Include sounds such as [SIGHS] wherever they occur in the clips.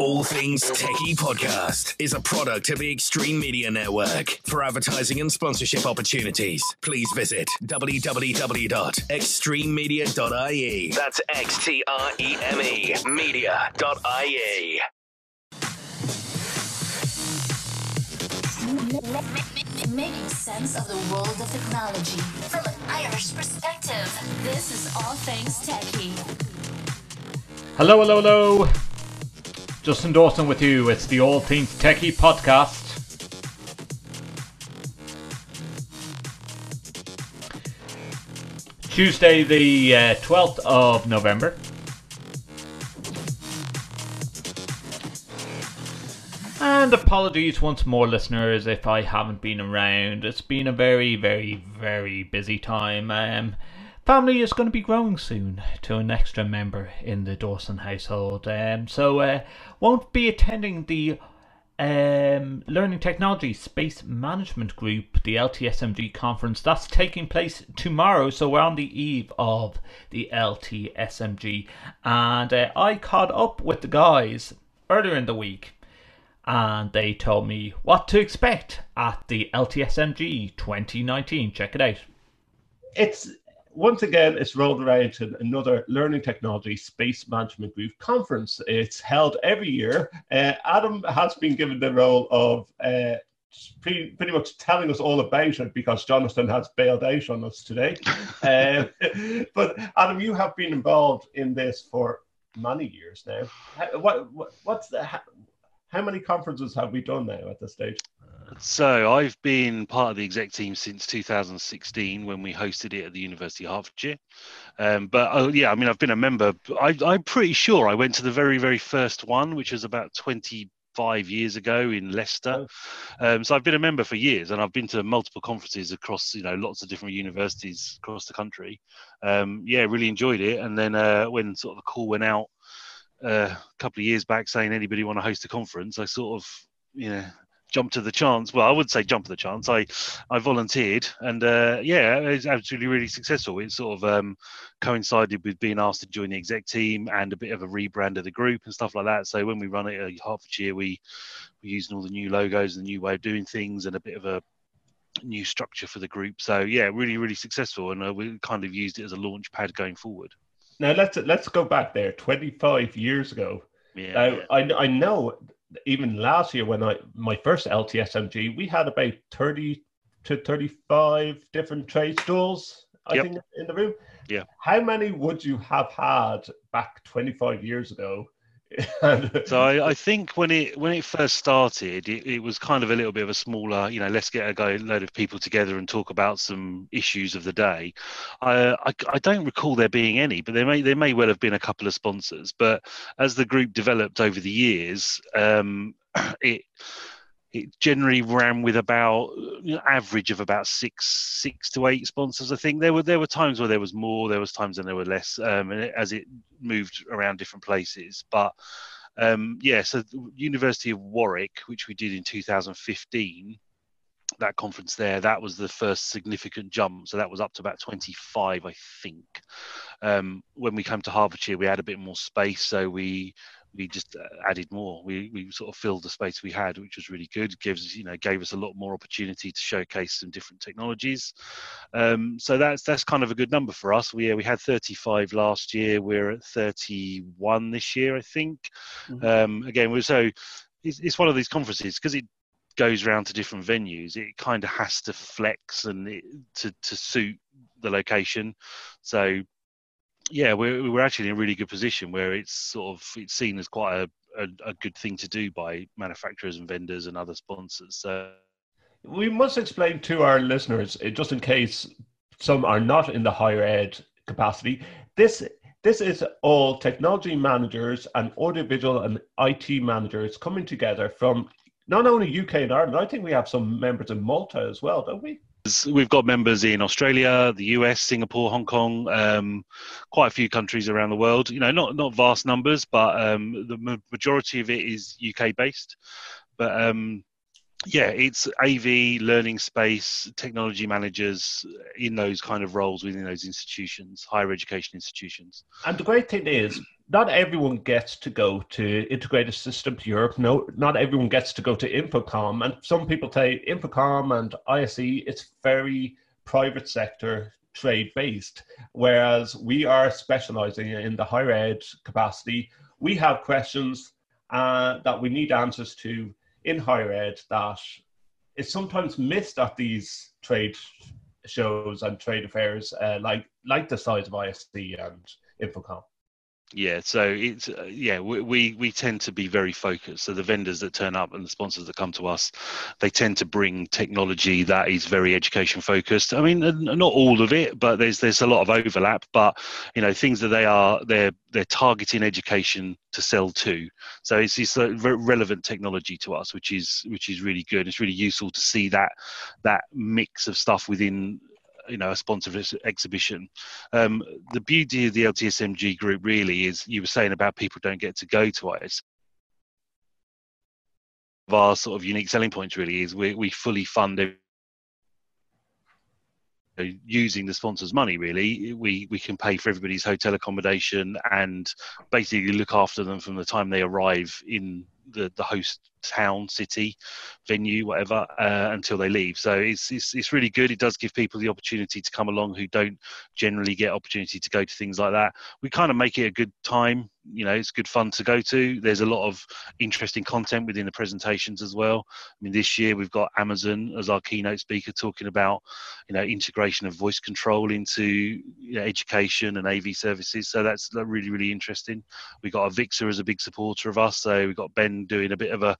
All Things Techie Podcast is a product of the Extreme Media Network. For advertising and sponsorship opportunities, please visit www.extrememedia.ie. That's X T R E M E media.ie. Making sense of the world of technology from an Irish perspective. This is All Things Techie. Hello, hello, hello. Justin Dawson with you. It's the All Things Techie podcast. Tuesday, the uh, 12th of November. And apologies once more, listeners, if I haven't been around. It's been a very, very, very busy time. Um, family is going to be growing soon to an extra member in the Dawson household. Um, so, uh, won't be attending the um, Learning Technology Space Management Group, the LTSMG conference. That's taking place tomorrow. So, we're on the eve of the LTSMG. And uh, I caught up with the guys earlier in the week and they told me what to expect at the LTSMG 2019. Check it out. It's once again, it's rolled around to another Learning Technology Space Management Group conference. It's held every year. Uh, Adam has been given the role of uh, pretty, pretty much telling us all about it because Jonathan has bailed out on us today. uh, [LAUGHS] but Adam, you have been involved in this for many years now. What, what what's the how many conferences have we done now at this stage? So I've been part of the exec team since 2016 when we hosted it at the University of Hertfordshire. Um, but oh yeah, I mean I've been a member. I, I'm pretty sure I went to the very very first one, which was about 25 years ago in Leicester. Um, so I've been a member for years, and I've been to multiple conferences across you know lots of different universities across the country. Um, yeah, really enjoyed it. And then uh, when sort of the call went out uh, a couple of years back saying anybody want to host a conference, I sort of you know jumped to the chance. Well, I would say jump to the chance. I I volunteered, and uh, yeah, it was absolutely really successful. It sort of um, coincided with being asked to join the exec team and a bit of a rebrand of the group and stuff like that. So when we run it at Hertfordshire, we we're using all the new logos and the new way of doing things and a bit of a new structure for the group. So yeah, really really successful, and uh, we kind of used it as a launch pad going forward. Now let's let's go back there. Twenty five years ago. Yeah, Now yeah. I I know even last year when I my first LTSMG we had about thirty to thirty five different trade stalls. I Yep. think in the room. Yeah. How many would you have had back twenty five years ago? [LAUGHS] So I, I think when it when it first started, it, it was kind of a little bit of a smaller, you know, let's get a go, load of people together and talk about some issues of the day. I, I I don't recall there being any, but there may there may well have been a couple of sponsors. But as the group developed over the years, um, [CLEARS THROAT] it it generally ran with about you know, average of about six six to eight sponsors. I think there were there were times where there was more, there was times when there were less, um, and as it moved around different places. But um, yeah, so University of Warwick, which we did in 2015, that conference there, that was the first significant jump. So that was up to about 25, I think. Um, when we came to Hertfordshire, we had a bit more space, so we we just uh, added more. We we sort of filled the space we had, which was really good. Gives you know gave us a lot more opportunity to showcase some different technologies. Um, so that's that's kind of a good number for us. We yeah, we had 35 last year. We're at 31 this year, I think. Um, again, we're so it's, it's one of these conferences because it goes around to different venues. It kind of has to flex and it, to to suit the location. So yeah, we're we're actually in a really good position where it's sort of it's seen as quite a, a, a good thing to do by manufacturers and vendors and other sponsors. So we must explain to our listeners, uh, just in case some are not in the higher ed capacity, this this is all technology managers and audiovisual and IT managers coming together from not only UK and Ireland. I think we have some members in Malta as well, don't we? We've got members in Australia, the US, Singapore, Hong Kong, um, quite a few countries around the world. You know, not not vast numbers, but um, the majority of it is UK based. But um, yeah, it's AV, learning space, technology managers in those kind of roles within those institutions, higher education institutions. And the great thing is, not everyone gets to go to Integrated Systems Europe. No, not everyone gets to go to InfoComm. And some people say InfoComm and ISE, it's very private sector trade based, whereas we are specializing in the higher ed capacity. We have questions uh, that we need answers to in higher ed that is sometimes missed at these trade shows and trade affairs, uh, like like the size of ISE and InfoComm. Yeah, so it's uh, yeah we, we we tend to be very focused. So the vendors that turn up and the sponsors that come to us, they tend to bring technology that is very education focused. I mean, not all of it, but there's there's a lot of overlap. But you know, things that they are they're they're targeting education to sell to. So it's this relevant technology to us, which is which is really good. It's really useful to see that that mix of stuff within you know a sponsor exhibition. Um, the beauty of the LTSMG group really is you were saying about people don't get to go to IS. Our sort of unique selling points really is we we fully fund it using the sponsor's money really we we can pay for everybody's hotel accommodation and basically look after them from the time they arrive in the, the host town, city, venue, whatever, uh, until they leave. So it's, it's it's really good. It does give people the opportunity to come along who don't generally get opportunity to go to things like that. We kind of make it a good time. You know, it's good fun to go to. There's a lot of interesting content within the presentations as well. I mean, this year we've got Amazon as our keynote speaker talking about you know integration of voice control into you know, education and AV services. So that's really really interesting. We've got Avixa as a big supporter of us. So we've got Ben doing a bit of a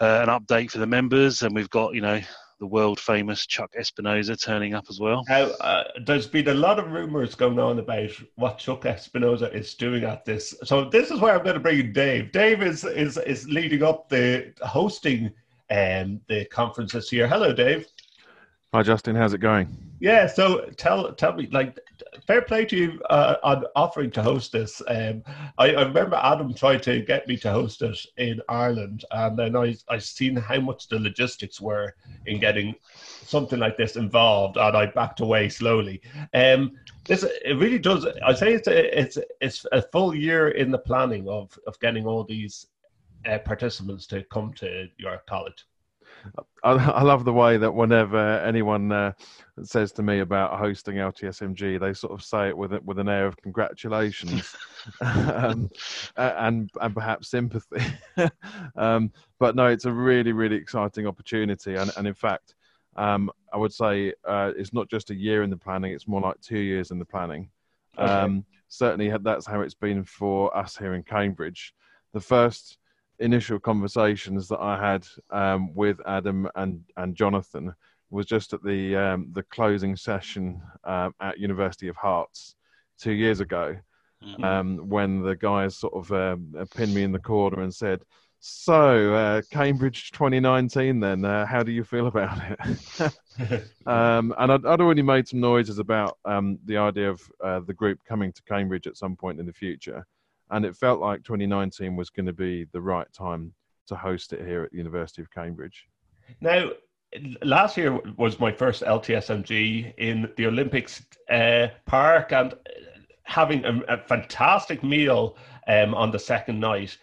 uh, an update for the members, and we've got you know the world famous Chuck Espinoza turning up as well. Now, uh, there's been a lot of rumors going on about what Chuck Espinoza is doing at this. So this is where I'm going to bring in Dave. Dave is is is leading up the hosting um, the conference this year. Hello, Dave. Hi, Justin. How's it going? Yeah. So tell tell me, like, fair play to you uh, on offering to host this. Um, I, I, remember Adam tried to get me to host it in Ireland, and then I I seen how much the logistics were in getting something like this involved, and I backed away slowly. Um, this it really does. I say it's a, it's it's a full year in the planning of of getting all these uh, participants to come to your college. I, [LAUGHS] I, love the way that whenever anyone uh, says to me about hosting LTSMG, they sort of say it with with an air of congratulations [LAUGHS] um, and and perhaps sympathy. [LAUGHS] um, but no, it's a really really exciting opportunity, and and in fact, um, I would say uh, it's not just a year in the planning; it's more like two years in the planning. Okay. Um, certainly, that's how it's been for us here in Cambridge. The first initial conversations that I had um, with Adam and, and Jonathan was just at the um, the closing session uh, at University of Herts two years ago, mm-hmm. um, when the guys sort of uh, pinned me in the corner and said, "So uh, Cambridge 2019, then uh, how do you feel about it?" [LAUGHS] Um, and I'd, I'd, already made some noises about um, the idea of uh, the group coming to Cambridge at some point in the future and it felt like 2019 was going to be the right time to host it here at the University of Cambridge. Now, last year was my first LTSMG in the Olympics uh, Park, and having a, a fantastic meal um, on the second night.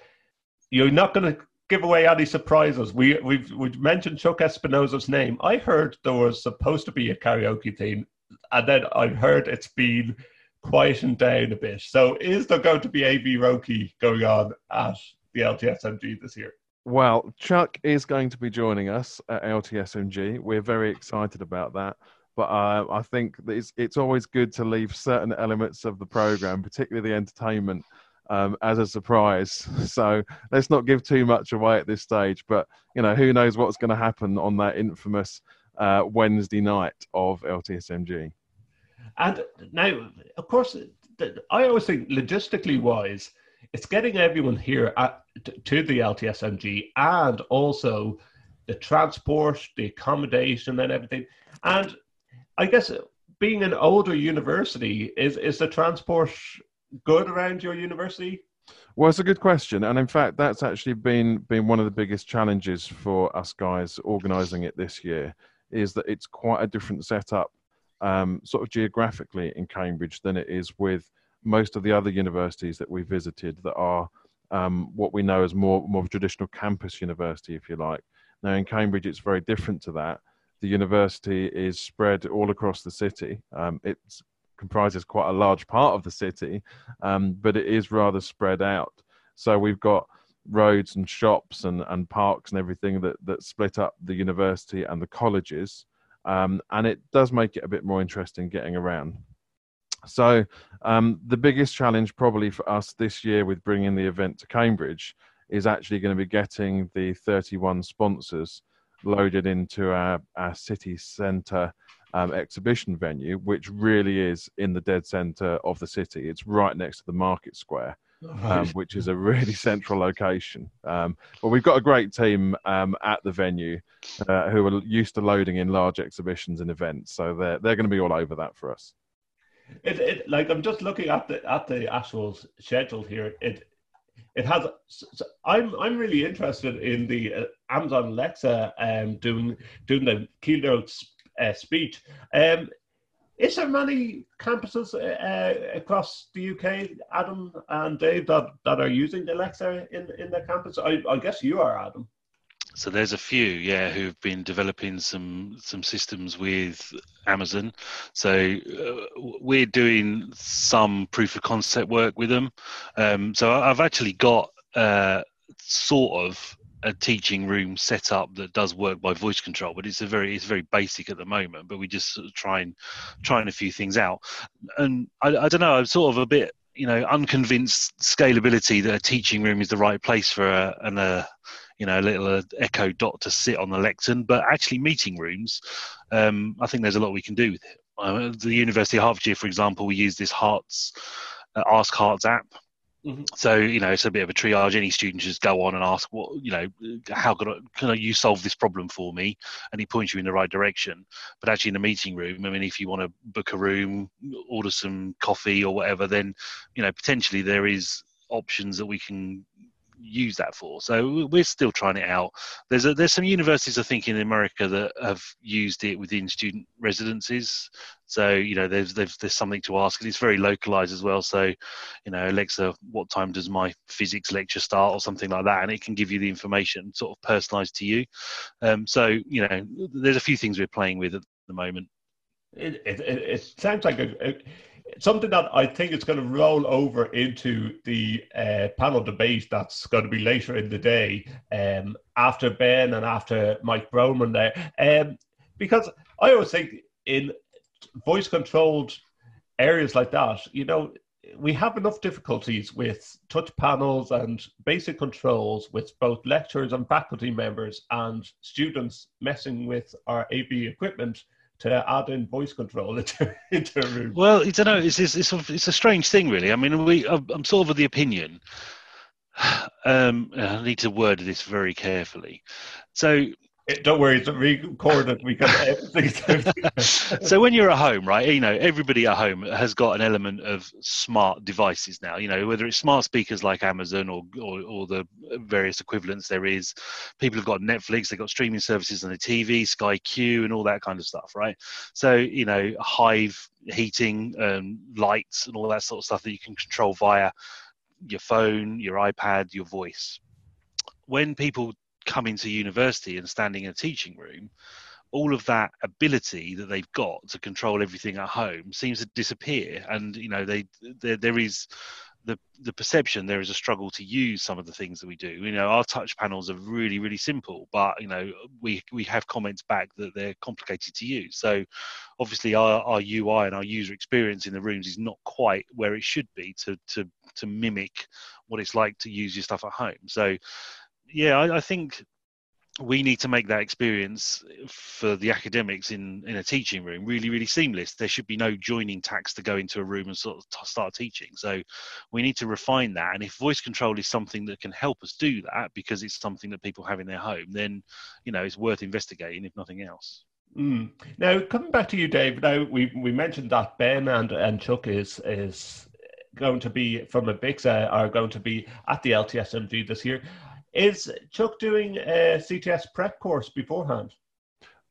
You're not going to give away any surprises. We we've we've mentioned Chuck Espinoza's name. I heard there was supposed to be a karaoke theme, and then I heard it's been quietened down a bit. So is there going to be AV Roki going on at the LTSMG this year? Well, Chuck is going to be joining us at LTSMG. We're very excited about that. But uh, I think it's, it's always good to leave certain elements of the program, particularly the entertainment, um, as a surprise. [LAUGHS] So let's not give too much away at this stage. But you know, who knows what's going to happen on that infamous uh, Wednesday night of LTSMG. And now, of course, I always think logistically wise, it's getting everyone here at, to the LTSMG and also the transport, the accommodation, and everything. And I guess being an older university, is is the transport good around your university? Well, it's a good question, and in fact, that's actually been been one of the biggest challenges for us guys organising it this year. Is that it's quite a different setup, um, sort of geographically in Cambridge than it is with most of the other universities that we visited that are um, what we know as more more traditional campus university, if you like. Now in Cambridge, it's very different to that. The university is spread all across the city. Um, it comprises quite a large part of the city, um, but it is rather spread out. So we've got roads and shops and, and parks and everything that, that split up the university and the colleges. Um, and it does make it a bit more interesting getting around. So um, the biggest challenge probably for us this year with bringing the event to Cambridge is actually going to be getting the 31 sponsors loaded into our, our city centre um, exhibition venue, which really is in the dead centre of the city. It's right next to the market square. Um, which is a really [LAUGHS] central location. Um, but we've got a great team um, at the venue uh, who are used to loading in large exhibitions and events, so they're they're going to be all over that for us. It, it like I'm just looking at the at the actual schedule here. It it has. I'm I'm really interested in the uh, Amazon Alexa um, doing doing the keynote uh, speech. Um, is there many campuses uh, across the UK, Adam and Dave, that, that are using the Alexa in, in their campus? I, I guess you are, Adam. So there's a few, yeah, who've been developing some some systems with Amazon. So uh, we're doing some proof of concept work with them. Um, so I've actually got uh, sort of a teaching room set up that does work by voice control, but it's a very it's very basic at the moment. But we just sort of trying trying a few things out, and I, I don't know. I'm sort of a bit you know unconvinced scalability that a teaching room is the right place for a, and a you know, a little uh, Echo Dot to sit on the lectern. But actually, meeting rooms, um, I think there's a lot we can do with it. Uh, the University of Hertfordshire, for example, we use this Herts uh, Ask Herts app. Mm-hmm. So you know, it's a bit of a triage. Any student just go on and ask, "What you know? How can, I, can you solve this problem for me?" And he points you in the right direction. But actually, in a meeting room, I mean, if you want to book a room, order some coffee or whatever, then you know potentially there is options that we can use that for. So we're still trying it out. There's a, there's some universities I think in America that have used it within student residences. So you know there's there's, there's something to ask, and it's very localized as well. So you know Alexa, what time does my physics lecture start, or something like that, and it can give you the information sort of personalized to you. Um, so you know there's a few things we're playing with at the moment. It, it, it sounds like a, a something that I think is going to roll over into the uh, panel debate that's going to be later in the day um, after Ben and after Mike Broman there. Um, because I always think in voice controlled areas like that, you know, we have enough difficulties with touch panels and basic controls with both lecturers and faculty members and students messing with our AV equipment to add in voice control [LAUGHS] into, into a room. Well, you don't know. It's, it's, it's, a, it's a strange thing, really. I mean, we, I'm sort of of the opinion. [SIGHS] Um, I need to word this very carefully. So don't worry, it's recorded. We can [LAUGHS] so when you're at home, right? You know, everybody at home has got an element of smart devices now. You know, whether it's smart speakers like Amazon or or, or the various equivalents there is. People have got Netflix, they've got streaming services on the TV, Sky Q, and all that kind of stuff, right? So you know, Hive heating, um, lights, and all that sort of stuff that you can control via your phone, your iPad, your voice. When people coming to university and standing in a teaching room, all of that ability that they've got to control everything at home seems to disappear. And you know, they there, there is the the perception there is a struggle to use some of the things that we do. You know, our touch panels are really really simple, but you know we we have comments back that they're complicated to use. So obviously our, our UI and our user experience in the rooms is not quite where it should be to to to mimic what it's like to use your stuff at home. So yeah, I, I think we need to make that experience for the academics in in a teaching room really really seamless there should be no joining tax to go into a room and sort of t- start teaching so we need to refine that and if voice control is something that can help us do that because it's something that people have in their home then you know it's worth investigating if nothing else mm. now coming back to you dave now we we mentioned that ben and and chuck is is going to be from a Avixa are going to be at the LTSMG this year. Is Chuck doing a CTS prep course beforehand?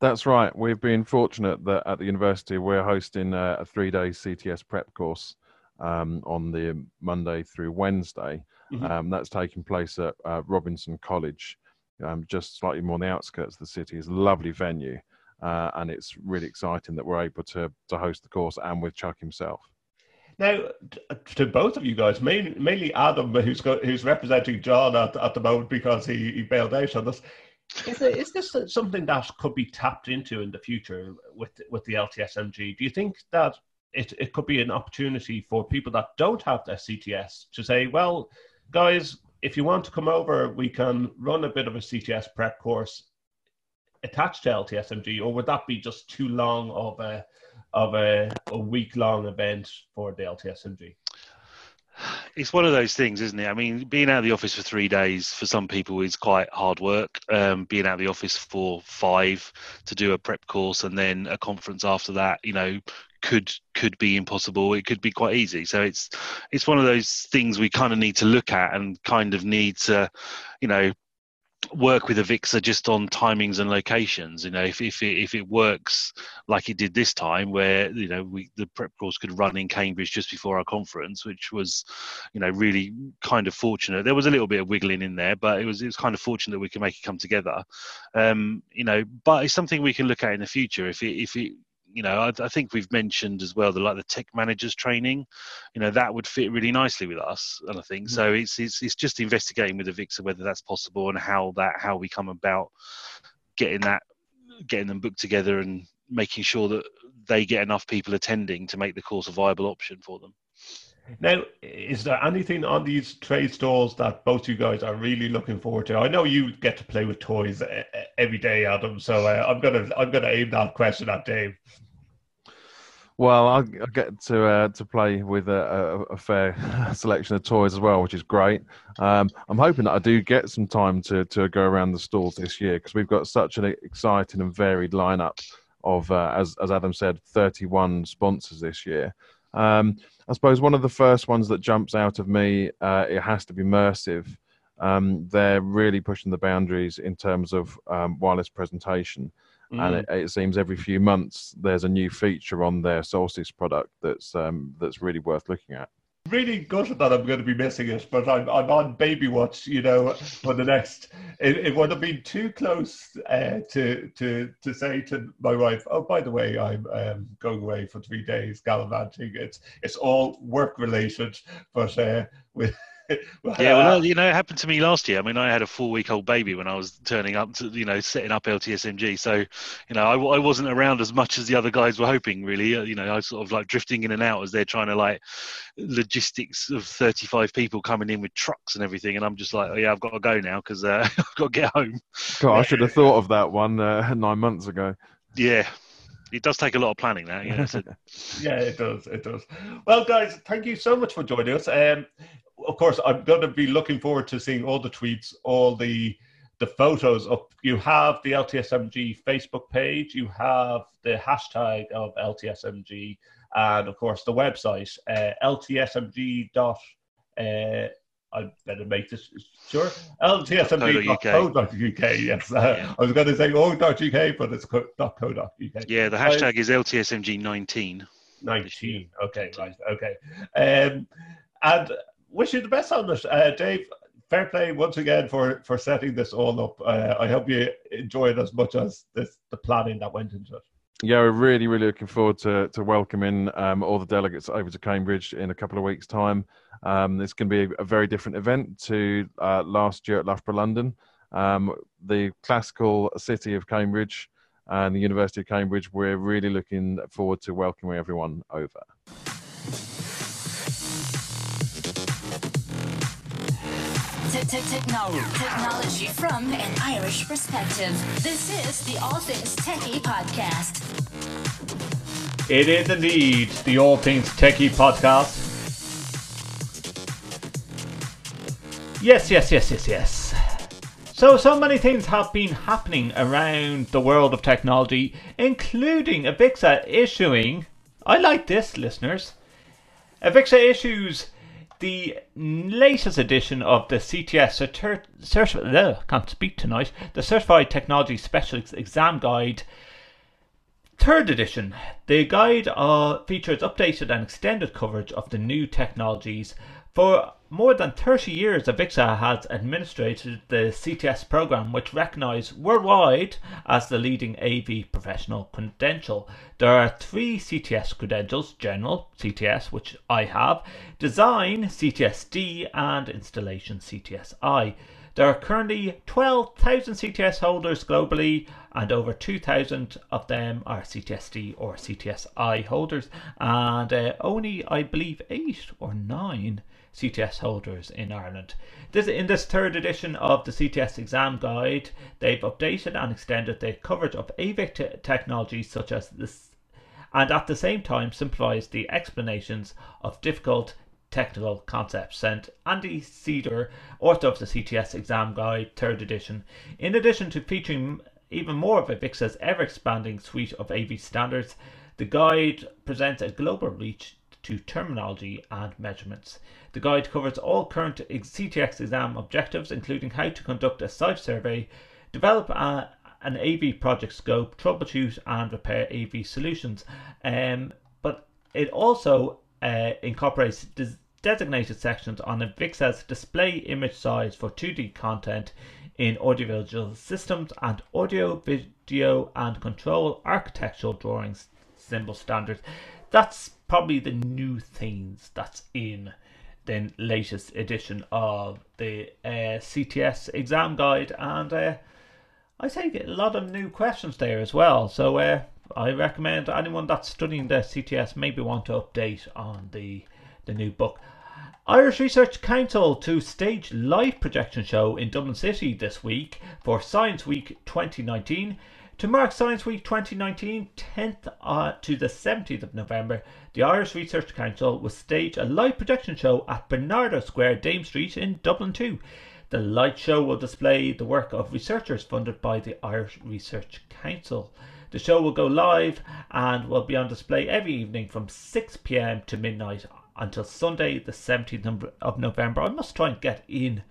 That's right. We've been fortunate that at the university we're hosting a, a three-day CTS prep course um, on the Monday through Wednesday. Mm-hmm. Um, that's taking place at uh, Robinson College, um, just slightly more on the outskirts of the city. It's a lovely venue, uh, and it's really exciting that we're able to to host the course and with Chuck himself. Now, to both of you guys, mainly Adam, who's who's representing John at, at the moment because he, he bailed out on us. Is, it, is this something that could be tapped into in the future with with the LTSMG? Do you think that it, it could be an opportunity for people that don't have their CTS to say, well, guys, if you want to come over, we can run a bit of a CTS prep course attached to LTSMG, or would that be just too long of a of a, a week long event for the LTSMG? it's one of those things, isn't it? I mean, being out of the office for three days for some people is quite hard work. Um, being out of the office for five to do a prep course and then a conference after that, you know, could could be impossible. It could be quite easy. So it's it's one of those things we kind of need to look at and kind of need to, you know, work with Avixa just on timings and locations. You know, if if it, if it works like it did this time, where you know we the prep course could run in Cambridge just before our conference, which was, you know, really kind of fortunate. There was a little bit of wiggling in there, but it was it was kind of fortunate that we could make it come together. Um, you know, but it's something we can look at in the future if it if it you know, I, I, think we've mentioned as well the like the tech managers training, you know, that would fit really nicely with us. And I think mm-hmm. so. It's, it's it's just investigating with the Avixa whether that's possible and how that how we come about getting that getting them booked together and making sure that they get enough people attending to make the course a viable option for them. Now, is there anything on these trade stalls that both you guys are really looking forward to? I know you get to play with toys every day, Adam. So uh, I'm gonna I'm gonna aim that question at Dave. Well, I, get to uh, to play with a, a, a, fair [LAUGHS] selection of toys as well, which is great. Um, I'm hoping that I do get some time to, to go around the stalls this year because we've got such an exciting and varied lineup of, uh, as as Adam said, 31 sponsors this year. Um, I suppose one of the first ones that jumps out of me, uh, it has to be Mersive. Um, they're really pushing the boundaries in terms of um, wireless presentation. Mm. And it, it, seems every few months there's a new feature on their Solstice product that's um, that's really worth looking at. Really gutted that I'm going to be missing it, but I'm, I'm on baby watch, you know, for the next. It, it would have been too close uh, to to to say to my wife, "Oh, by the way, I'm um, going away for three days gallivanting." It's it's all work related, but uh, with [LAUGHS] yeah, well, you know, it happened to me last year. I mean, I had a four-week-old baby when I was turning up to, you know, setting up LTSMG. So, you know, I, I wasn't around as much as the other guys were hoping. Really, uh, you know, I was sort of like drifting in and out as they're trying to like logistics of 35 people coming in with trucks and everything, and I'm just like, oh yeah, I've got to go now because uh, [LAUGHS] I've got to get home. God, I should have thought of that one uh, nine months ago. Yeah, it does take a lot of planning that yeah [LAUGHS] yeah it does it does well guys thank you so much for joining us um of course, I'm going to be looking forward to seeing all the tweets, all the the photos up. You have the LTSMG Facebook page, you have the hashtag of LTSMG, and of course the website uh, LTSMG dot. Uh, I better make this sure. LTSMG.co.uk. Yes, uh, yeah. [LAUGHS] I was going to say .uk, but it's .co.uk. Yeah, the hashtag is LTSMG19. 19. Okay, right. Okay. Um, and wish you the best on this, uh, Dave. Fair play once again for for setting this all up. Uh, I hope you enjoy it as much as this, the planning that went into it. Yeah, we're really, really looking forward to to welcoming um, all the delegates over to Cambridge in a couple of weeks' time. Um, it's going to be a, a, very different event to uh, last year at Loughborough London. Um, the classical city of Cambridge and the University of Cambridge, we're really looking forward to welcoming everyone over. Technology from an Irish perspective. This is the All Things Techie podcast. It is indeed the All Things Techie podcast. Yes, yes, yes, yes, yes. So, so many things have been happening around the world of technology, including Avixa issuing. I like this, listeners. Avixa issues the latest edition of the CTS certi- certi- can't speak tonight. The Certified Technology Specialist Exam Guide Third edition. The guide uh, features updated and extended coverage of the new technologies. For more than 30 years, Avixa has administered the CTS program, which recognised worldwide as the leading AV professional credential. There are three CTS credentials General CTS, which I have, Design CTSD, and Installation CTSI. There are currently 12,000 CTS holders globally, and over 2,000 of them are CTSD or CTSI holders, and uh, only, I believe, 8 or 9 CTS holders in Ireland. This, in this third edition of the CTS exam guide, they've updated and extended the coverage of AVIC technologies such as this, and at the same time simplifies the explanations of difficult technical concepts. Sent Andy Ciddor, author of the CTS exam guide, third edition. In addition to featuring even more of Avixa's ever expanding suite of AV standards, the guide presents a global reach to terminology and measurements. The guide covers all current CTX exam objectives, including how to conduct a site survey, develop a, an AV project scope, troubleshoot and repair AV solutions. Um, but it also uh, incorporates des- designated sections on Avixa's display image size for 2D content in audiovisual systems and audio, video, and control architectural drawings symbol standards. That's probably the new things that's in the latest edition of the uh, CTS exam guide, and uh, I think a lot of new questions there as well. So uh, I recommend anyone that's studying the CTS maybe want to update on the the new book. Irish Research Council to stage live projection show in Dublin City this week for Science Week 2019. To mark Science Week 2019, 10th uh, to the 17th of November, the Irish Research Council will stage a live projection show at Barnardo Square, Dame Street in Dublin 2. The light show will display the work of researchers funded by the Irish Research Council. The show will go live and will be on display every evening from 6 pm to midnight until Sunday, the 17th of November. I must try and get in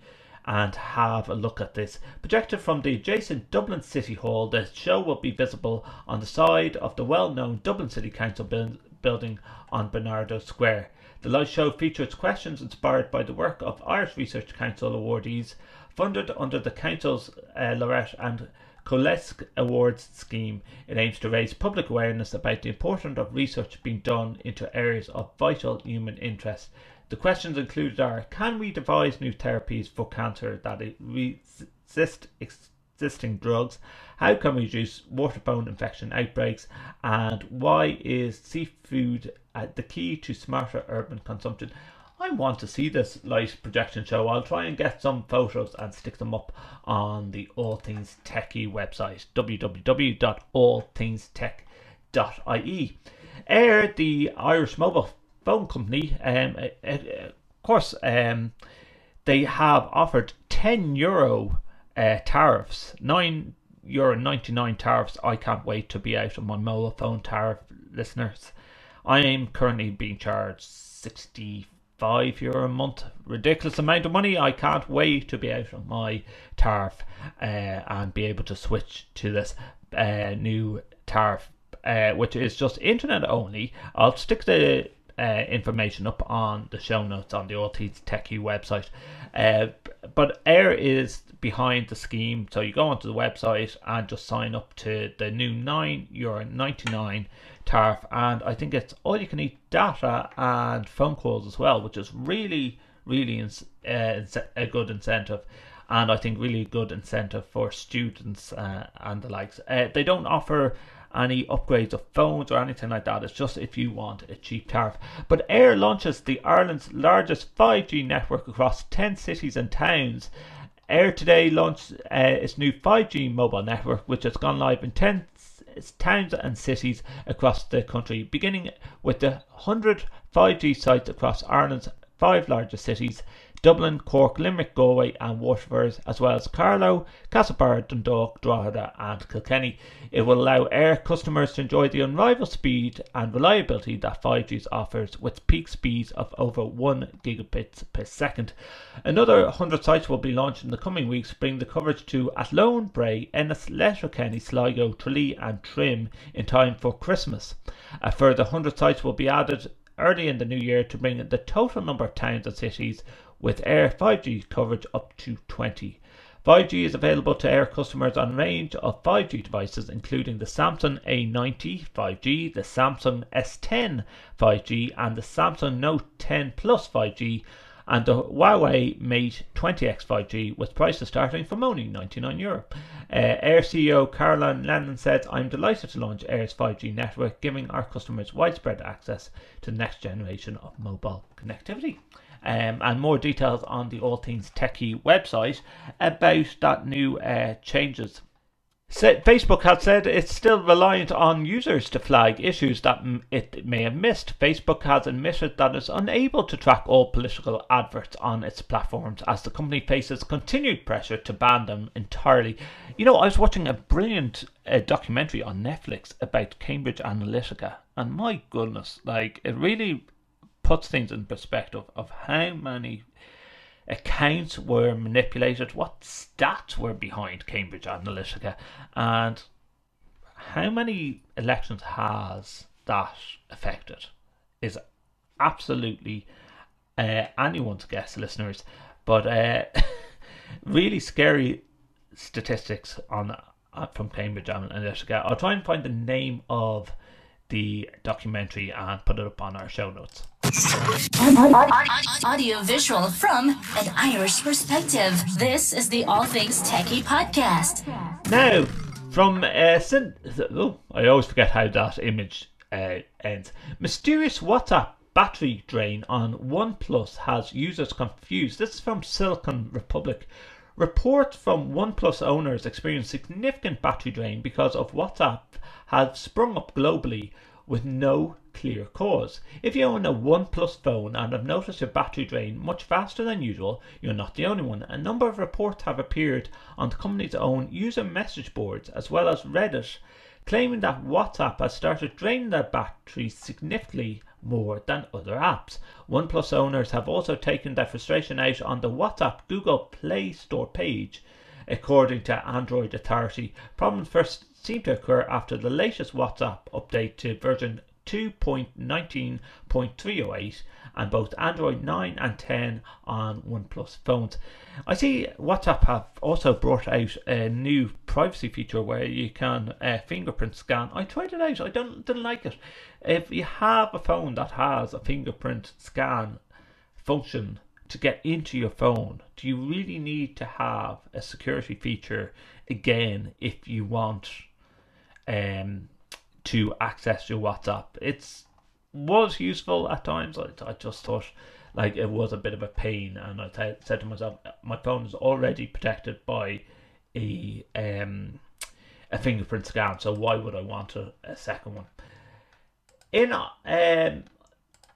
and have a look at this. Projected from the adjacent Dublin City Hall, the show will be visible on the side of the well known Dublin City Council bu- building on Barnardo Square. The live show features questions inspired by the work of Irish Research Council awardees funded under the Council's uh, Laureate and COALESCE Awards scheme. It aims to raise public awareness about the importance of research being done into areas of vital human interest. The questions included are Can we devise new therapies for cancer that resist existing drugs? How can we reduce waterborne infection outbreaks? And why is seafood uh, the key to smarter urban consumption? I want to see this light projection show. I'll try and get some photos and stick them up on the All Things Techie website, www.allthingstech.ie. Eir, the Irish mobile phone company, um, uh, uh, of course, um, they have offered 10 euro uh, tariffs, 9 euro 99 tariffs. I can't wait to be out of my mobile phone tariff, listeners. I am currently being charged 60 five euro a month. Ridiculous amount of money. I can't wait to be out of my tariff uh, and be able to switch to this uh, new tariff, uh, which is just internet only. I'll stick the uh, information up on the show notes on the All Things Techie website. Uh, but Eir is behind the scheme, so you go onto the website and just sign up to the new nine euro ninety nine tariff, and I think it's all you can eat data and phone calls as well, which is really, really uh, a good incentive. And I think really good incentive for students uh, and the likes. Uh, they don't offer any upgrades of phones or anything like that. It's just if you want a cheap tariff. But Eir launches the Ireland's largest 5G network across 10 cities and towns. Eir today launched uh, its new 5G mobile network, which has gone live in 10 towns and cities across the country, beginning with the 100 5G sites across Ireland's five largest cities Dublin, Cork, Limerick, Galway, and Waterford, as well as Carlow, Castlebar, Dundalk, Drogheda, and Kilkenny. It will allow Eir customers to enjoy the unrivaled speed and reliability that 5G offers with peak speeds of over 1 gigabits per second. Another 100 sites will be launched in the coming weeks, bringing the coverage to Athlone, Bray, Ennis, Letterkenny, Sligo, Tralee, and Trim in time for Christmas. A further 100 sites will be added early in the new year to bring the total number of towns and cities with Eir 5G coverage up to 20. 5G is available to Eir customers on a range of 5G devices, including the Samsung A90 5G, the Samsung S10 5G, and the Samsung Note 10 Plus 5G, and the Huawei Mate 20X 5G, with prices starting from only 99 euro. Uh, Eir CEO Caroline Lennon said, I'm delighted to launch Eir's 5G network, giving our customers widespread access to the next generation of mobile connectivity. Um, and more details on the All Things Techie website about that new uh, changes. Facebook has said it's still reliant on users to flag issues that it may have missed. Facebook has admitted that it's unable to track all political adverts on its platforms as the company faces continued pressure to ban them entirely. You know, I was watching a brilliant uh, documentary on Netflix about Cambridge Analytica, and my goodness, like it really puts things in perspective of how many accounts were manipulated, what stats were behind Cambridge Analytica, and how many elections has that affected is absolutely uh, anyone's guess, listeners. But uh, [LAUGHS] really scary statistics on uh, from Cambridge Analytica. I'll try and find the name of the documentary and put it up on our show notes. Audio visual from an Irish perspective. This is the All Things Techie podcast. Now, from uh, Sin- oh, I always forget how that image uh, ends. Mysterious WhatsApp battery drain on OnePlus has users confused. This is from Silicon Republic. Reports from OnePlus owners experience significant battery drain because of WhatsApp has sprung up globally with no clear cause. If you own a OnePlus phone and have noticed your battery drain much faster than usual, you're not the only one. A number of reports have appeared on the company's own user message boards as well as Reddit, claiming that WhatsApp has started draining their batteries significantly more than other apps. OnePlus owners have also taken their frustration out on the WhatsApp Google Play Store page. According to Android Authority, problems first seem to occur after the latest WhatsApp update to version 2.19.308 and both Android 9 and 10 on OnePlus phones. I see WhatsApp have also brought out a new privacy feature where you can uh, fingerprint scan. I tried it out. I don't didn't like it. If you have a phone that has a fingerprint scan function to get into your phone, do you really need to have a security feature again if you want um, to access your WhatsApp. It's was useful at times. I, I just thought like it was a bit of a pain, and I t- said to myself, my phone is already protected by a um, a fingerprint scan, so why would I want a, a second one? In um,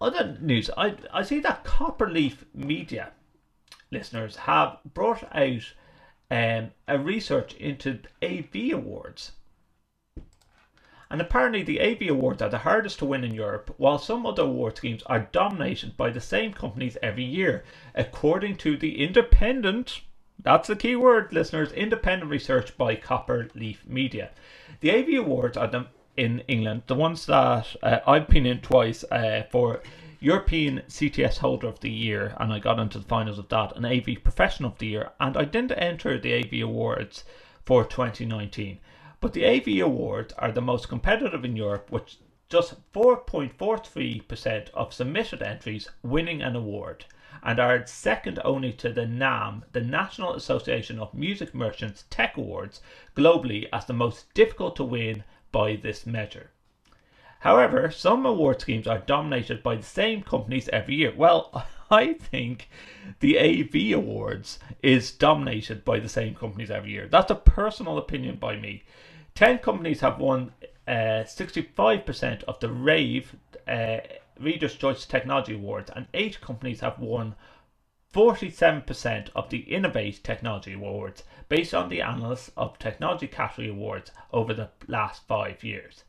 other news, I I see that Copperleaf Media listeners have brought out um, a research into AV awards and apparently, the AV Awards are the hardest to win in Europe, while some other award schemes are dominated by the same companies every year, according to the independent that's the key word, listeners. Independent research by Copperleaf Media. The AV Awards are the, in England, the ones that uh, I've been in twice uh, for European CTS Holder of the Year, and I got into the finals of that, and AV Professional of the Year, and I didn't enter the AV Awards for 2019. But the AV Awards are the most competitive in Europe, with just 4.43% of submitted entries winning an award, and are second only to the NAMM, the National Association of Music Merchants Tech Awards, globally as the most difficult to win by this measure. However, some award schemes are dominated by the same companies every year. Well, [LAUGHS] I think the AV Awards is dominated by the same companies every year. That's a personal opinion by me. 10 companies have won uh, 65% of the RAVE uh, Reader's Choice Technology Awards, and 8 companies have won 47% of the Innovate Technology Awards based on the analysis of technology category awards over the last five years.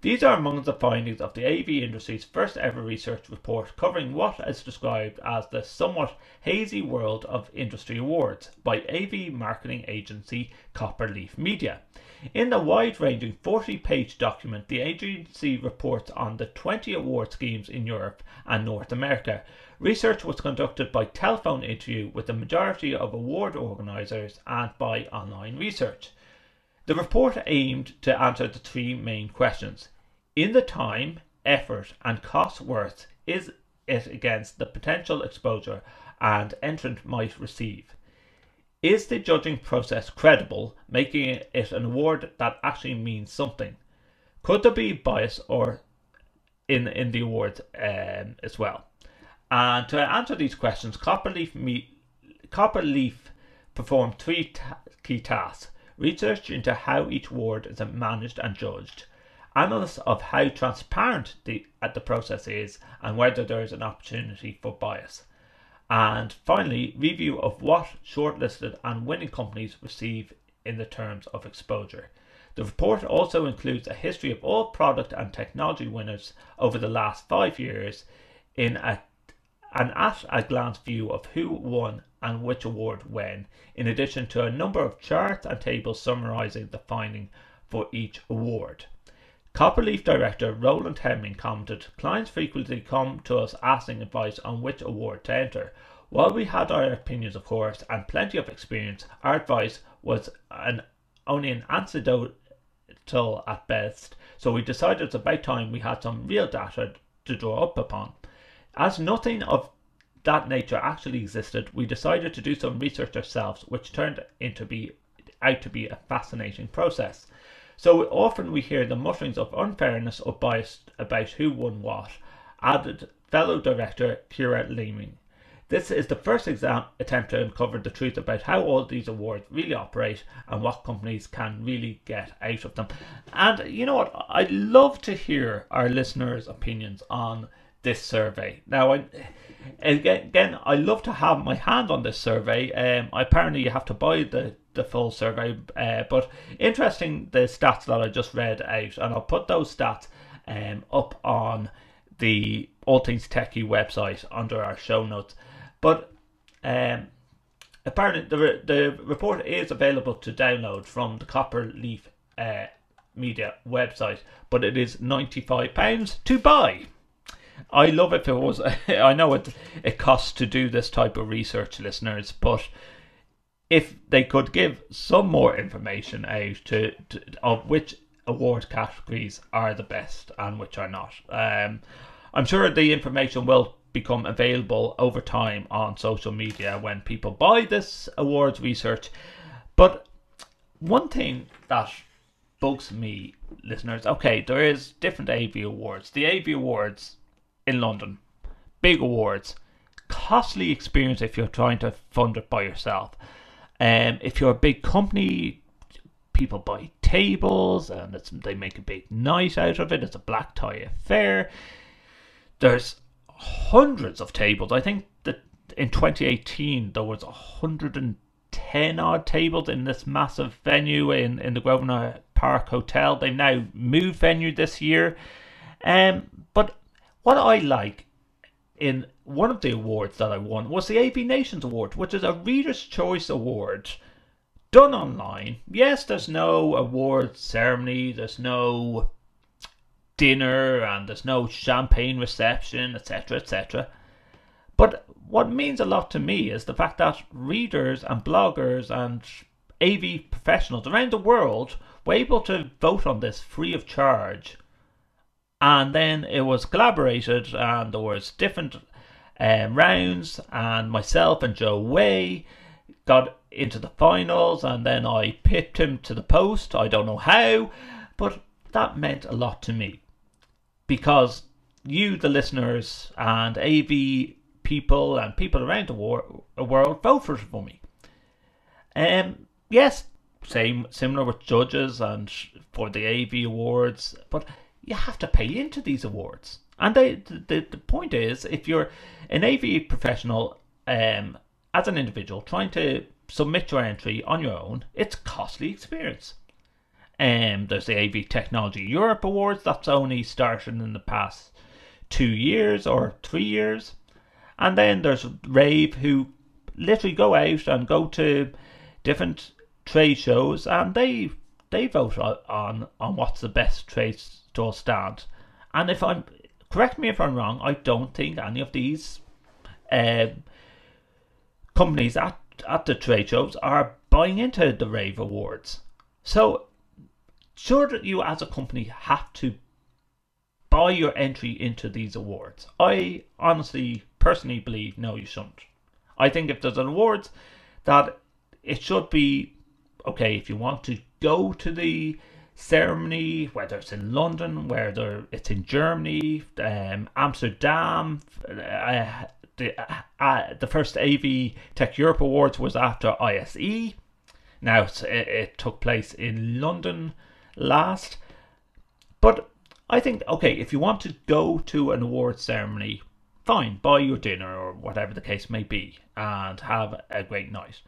These are among the findings of the AV industry's first ever research report covering what is described as the somewhat hazy world of industry awards by AV marketing agency Copperleaf Media. In the wide ranging 40 page document, the agency reports on the 20 award schemes in Europe and North America. Research was conducted by telephone interview with the majority of award organisers and by online research. The report aimed to answer the three main questions in the time, effort, and cost worth is it against the potential exposure an entrant might receive? Is the judging process credible, making it an award that actually means something? Could there be bias or in in the awards um, as well? And to answer these questions, Copperleaf, me, Copperleaf performed three key tasks: research into how each award is managed and judged analysis of how transparent the, the process is and whether there is an opportunity for bias. And finally, review of what shortlisted and winning companies receive in the terms of exposure. The report also includes a history of all product and technology winners over the last five years in a, an at a glance view of who won and which award when, in addition to a number of charts and tables summarizing the finding for each award. Copperleaf director Roland Hemming commented, Clients frequently come to us asking advice on which award to enter. While we had our opinions, of course, and plenty of experience, our advice was an, only an anecdotal at best, so we decided it's about time we had some real data to draw up upon. As nothing of that nature actually existed, we decided to do some research ourselves, which turned into be out to be a fascinating process. So often we hear the mutterings of unfairness or bias about who won what, added fellow director Kira Leeming. This is the first exam- attempt to uncover the truth about how all these awards really operate and what companies can really get out of them. And you know what? I'd love to hear our listeners' opinions on this survey. Now, I, again, I love to have my hand on this survey. Um, apparently, you have to buy the the full survey. Uh, but interesting the stats that I just read out, and I'll put those stats um, up on the All Things Techie website under our show notes. But um, apparently, the the report is available to download from the Copperleaf uh, Media website, but it is ninety five pounds to buy. I love if it was. [LAUGHS] I know it it costs to do this type of research, listeners, but if they could give some more information out to, to of which award categories are the best and which are not. Um, I'm sure the information will become available over time on social media when people buy this awards research. But one thing that bugs me, listeners, okay, there is different AV awards. The AV awards in London, big awards, costly experience if you're trying to fund it by yourself. Um, if you're a big company, people buy tables and they make a big night out of it. It's a black tie affair. There's hundreds of tables. I think that in 2018 there was 110 odd tables in this massive venue in, in the Grosvenor Park Hotel. They've now moved venue this year. Um, but what I like in one of the awards that I won was the AV Nations Award, which is a Reader's Choice Award done online. Yes, there's no award ceremony, there's no dinner, and there's no champagne reception, etc., etc. But what means a lot to me is the fact that readers and bloggers and AV professionals around the world were able to vote on this free of charge. And then it was collaborated, and there was different um, rounds, and myself and Joe Way got into the finals, and then I picked him to the post. I don't know how, but that meant a lot to me because you, the listeners, and AV people and people around the war- world voted for me. Um, yes, same similar with judges and for the AV awards, but you have to pay into these awards. And the, the point is, if you're an AV professional um, as an individual trying to submit your entry on your own, it's costly experience. Um, there's the AV Technology Europe Awards that's only started in the past two years or three years. And then there's Rave who literally go out and go to different trade shows and they they vote on on what's the best trade store stand. And if I'm correct me if I'm wrong, I don't think any of these uh, companies at at the trade shows are buying into the Rave Awards. So sure that you as a company have to buy your entry into these awards. I honestly personally believe no you shouldn't. I think if there's an awards that it should be okay if you want to go to the ceremony, whether it's in London, whether it's in Germany, um, Amsterdam. Uh, the uh, uh the first AV Tech Europe Awards was after ISE. Now it, it took place in London last, but I think okay if you want to go to an awards ceremony, fine, buy your dinner or whatever the case may be, and have a great night.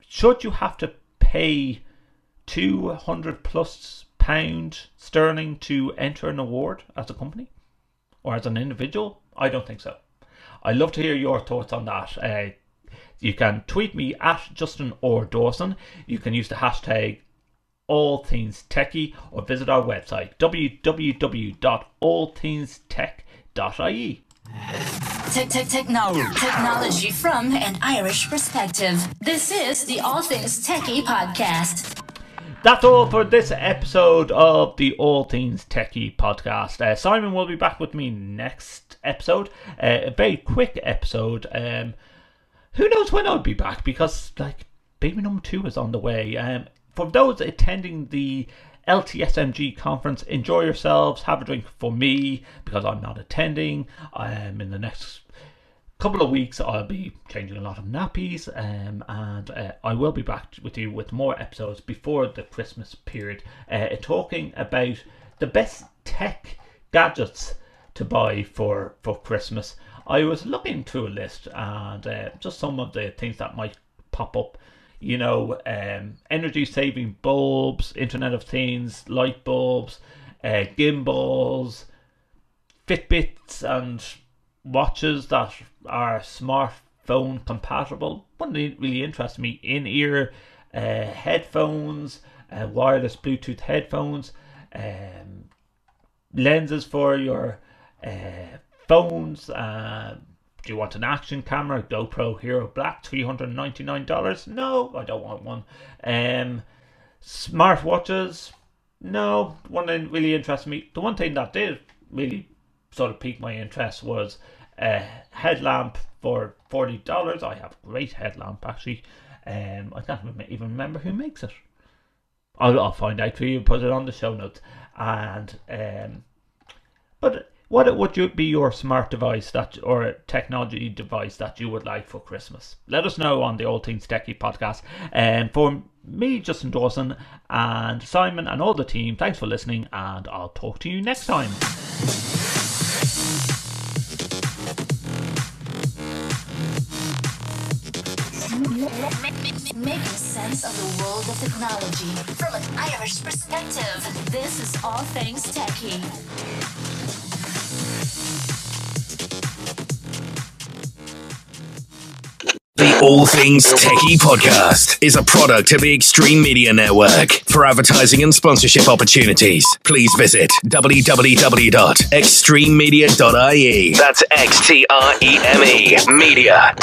Should you have to pay 200 plus pound sterling to enter an award as a company or as an individual? I don't think so. I'd love to hear your thoughts on that. Uh, you can tweet me at Justin or Dawson. You can use the hashtag all things techie or visit our website www.allthingstech.ie. Tech, tech, technology, technology from an Irish perspective. This is the All Things Techie podcast. That's all for this episode of the All Things Techie podcast. Uh, Simon will be back with me next episode. Uh, a very quick episode. Um, who knows when I'll be back because like baby number two is on the way. Um, for those attending the LTSMG conference. Enjoy yourselves. Have a drink for me because I'm not attending. I am in the next couple of weeks, I'll be changing a lot of nappies, um, and uh, I will be back with you with more episodes before the Christmas period, uh, talking about the best tech gadgets to buy for for Christmas. I was looking through a list and uh, just some of the things that might pop up you know, um, energy saving bulbs, Internet of Things, light bulbs, uh, gimbals, Fitbits, and watches that are smartphone compatible. One that really interests me in ear uh, headphones, uh, wireless Bluetooth headphones, um, lenses for your uh, phones. Uh, do you want an action camera? GoPro Hero Black, $399? No, I don't want one. Um, smart watches? No, one that really interests me. The one thing that did really sort of piqued my interest was a headlamp for $40. I have a great headlamp actually. Um, I can't even remember who makes it. I'll, I'll find out for you, put it on the show notes. And um, but what would be your smart device that or technology device that you would like for Christmas? Let us know on the All Things Techie podcast. And for me, Justin Dawson, and Simon, and all the team, thanks for listening, and I'll talk to you next time. Sense of the world of technology from an Irish perspective. This is All Things Techie. The All Things Techie podcast is a product of the Xtreme Media Network. For advertising and sponsorship opportunities, please visit www.xtrememedia.ie. That's X T R E M E media.